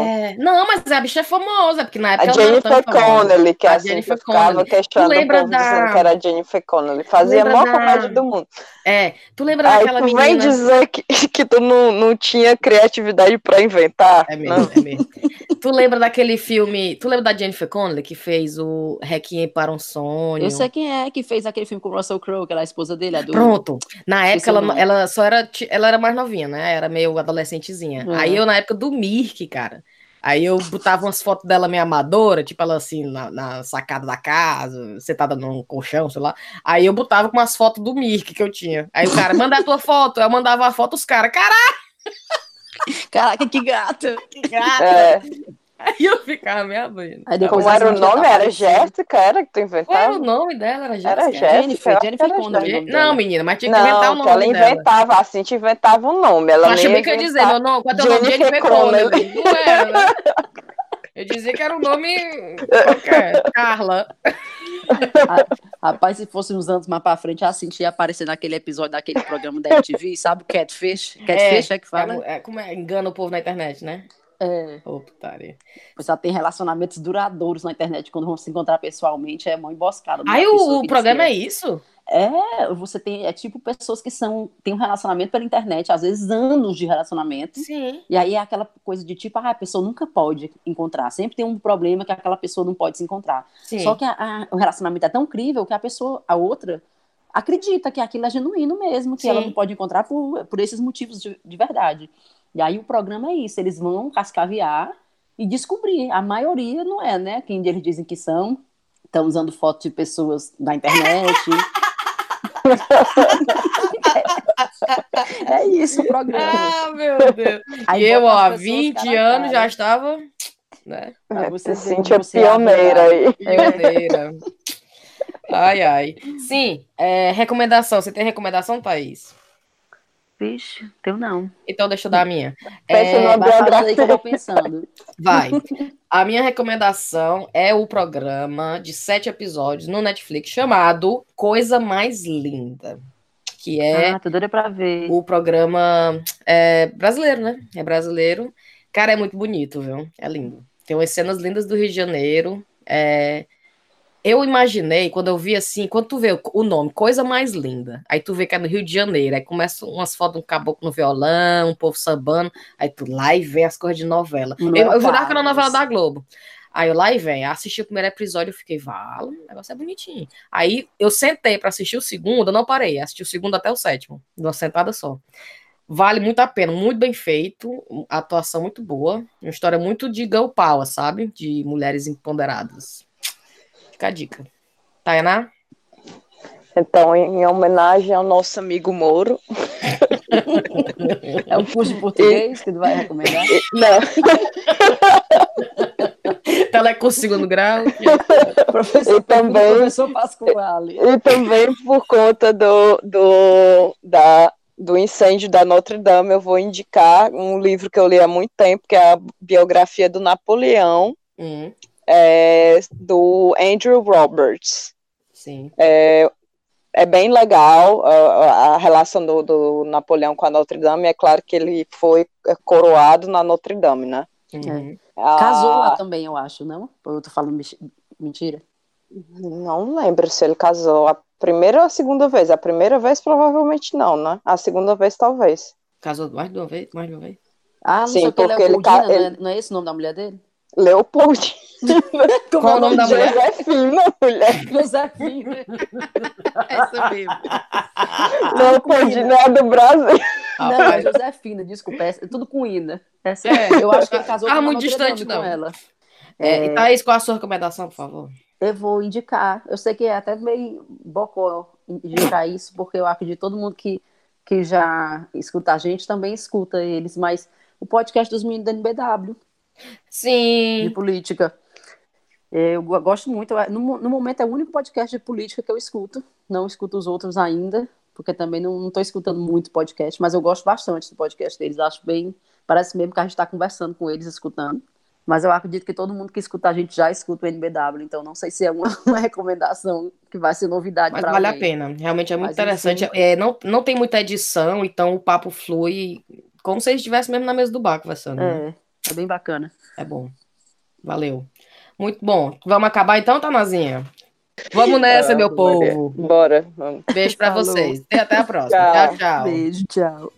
É, Não, mas a bicha é famosa, porque na A época era Jennifer. Connelly, que A a Cintia Jennifer ficava questionando o lembra povo da- que era a Jennifer Connelly. Fazia a maior da- comédia do mundo. É, tu lembra Aí daquela tu vem menina? dizer que, [laughs] que tu não, não tinha criatividade pra inventar. É mesmo, Não. é mesmo. Tu lembra daquele filme. Tu lembra da Jennifer Connelly que fez o Requiem para um Sonho? Eu sei quem é que fez aquele filme com o Russell Crowe, que era a esposa dele, a do... Pronto. Na época, ela, ela só era. Ela era mais novinha, né? Era meio adolescentezinha. Uhum. Aí eu, na época do Mirk, cara. Aí eu botava umas fotos dela meio amadora, tipo ela assim, na, na sacada da casa, sentada num colchão, sei lá. Aí eu botava com umas fotos do Mirk que eu tinha. Aí o cara, manda a tua foto. Eu mandava a foto, os caras, caralho, [laughs] Caraca, que gata! [laughs] que gata. É, Aí eu ficava me abrindo. Aí depois como era o nome? Era. Jéssica? Era que tu Qual era inventava? o nome dela? Era Era Jéssica? Jéssica. Jennifer, Jennifer Connelly. Jéssica. o dela. Não, menina, mas tinha que inventar o Não, nome ela dela. inventava, assim, te inventava um nome. Ela nem que eu ia dizer, meu nome, qual é teu nome? Jennifer Jennifer Connelly. Não era, né? [laughs] Eu dizia que era um nome [laughs] qualquer. Carla. Rapaz, se fosse uns anos mais pra frente, a Cintia ia aparecer naquele episódio daquele programa da MTV, sabe? Catfish. Catfish é, que fala? É, é, como é? Engana o povo na internet, né? É. Ô, putaria. Pessoal tem relacionamentos duradouros na internet quando vão se encontrar pessoalmente, é mó emboscada. Aí o, o programa é isso? É, você tem, é tipo pessoas que são, têm um relacionamento pela internet, às vezes anos de relacionamento, Sim. e aí é aquela coisa de tipo, ah, a pessoa nunca pode encontrar, sempre tem um problema que aquela pessoa não pode se encontrar. Sim. Só que a- a- o relacionamento é tão incrível que a pessoa, a outra, acredita que aquilo é genuíno mesmo, que Sim. ela não pode encontrar por, por esses motivos de, de verdade. E aí o programa é isso, eles vão cascavear e descobrir. A maioria não é, né? Quem eles dizem que são, estão usando fotos de pessoas na internet. [laughs] [laughs] é isso o programa. Ah, meu Deus. Aí e eu, ó, as há pessoas 20 cara a anos já estava, né? Pra você Cintia você é pioneira aí. Pioneira. [laughs] Ai, ai. Sim, é, recomendação. Você tem recomendação, Thaís? Vixe, teu não. Então deixa eu dar a minha. Pensa É, falando aí que eu biografia. vou pensando. Vai. A minha recomendação é o programa de sete episódios no Netflix chamado Coisa Mais Linda, que é Ah, tô doida pra ver. o programa é, brasileiro, né? É brasileiro. Cara, é muito bonito, viu? É lindo. Tem umas cenas lindas do Rio de Janeiro. É, Eu imaginei, quando eu vi assim, quando tu vê o- nome, Coisa Mais Linda, aí tu vê que é no Rio de Janeiro, aí começa umas fotos de um caboclo no violão, um povo sambando, aí tu lá e vem as coisas de novela. Eu, eu jurava que era uma novela da Globo. Aí eu lá e vem, assisti o primeiro episódio, eu fiquei, vala, o negócio é bonitinho. Aí eu sentei pra assistir o segundo, eu não parei, assisti o segundo até o sétimo, de uma sentada só. Vale muito a pena, muito bem feito, atuação muito boa, uma história muito de girl power, sabe? De mulheres empoderadas. Fica a dica. Tainá? Então, em, em homenagem ao nosso amigo Moro. [laughs] É um curso de português que tu vai recomendar? Não, [laughs] Telecurso segundo grau. Professor, E também- professor Pascoale. e também por conta do, do, da, do incêndio da Notre Dame, eu vou indicar um livro que eu li há muito tempo, que é a biografia do Napoleão, Hum, é, do Andrew Roberts. sim. É, é bem legal a, a relação do, do Napoleão com a Notre Dame. É claro que ele foi coroado na Notre Dame, né? Uhum. A- Casou lá também, eu acho, não? Ou eu tô falando mentira? Não lembro se ele casou a primeira ou a segunda vez. A primeira vez provavelmente não, né? A segunda vez talvez. Casou mais de uma vez? Mais de uma vez? Ah, não Sim, sei porque ele Leopoldina, ca- não, é, ele- não é esse o nome da mulher dele? Leopold. [laughs] Qual é o nome da mulher? Josefina, mulher. Josefina. Essa mesmo. Leopoldina é do Brasil. Não, é Josefina, desculpa, é tudo com Ina. Essa, É, eu acho que ele casou tava com muito distante, com não. ela. é, e Thaís, qual a sua recomendação, por favor? Eu vou indicar. Eu sei que é até meio bocó indicar isso, porque eu acredito que todo mundo que, que já escuta a gente também escuta eles, mas o podcast dos meninos da NBW, de Sim. política. Eu go- gosto muito. No, mo- no momento é o único podcast de política que eu escuto. Não escuto os outros ainda, porque também não estou escutando muito podcast, mas eu gosto bastante do podcast deles. Acho bem. Parece mesmo que a gente está conversando com eles, escutando. Mas eu acredito que todo mundo que escuta a gente já escuta o NBW, então não sei se é uma, [laughs] uma recomendação que vai ser novidade Mas para vale a alguém. pena. Realmente é muito Mas interessante. têm- É, não, não tem muita edição, então o papo flui como se eles estivessem mesmo na mesa do bar conversando. né? É, bem bacana. É bom. Valeu. Muito bom. Vamos acabar então, Tanazinha? Vamos nessa, meu povo. Bora. vamos. Beijo pra Falou. vocês. E até a próxima. Tchau. tchau. tchau. Beijo, tchau.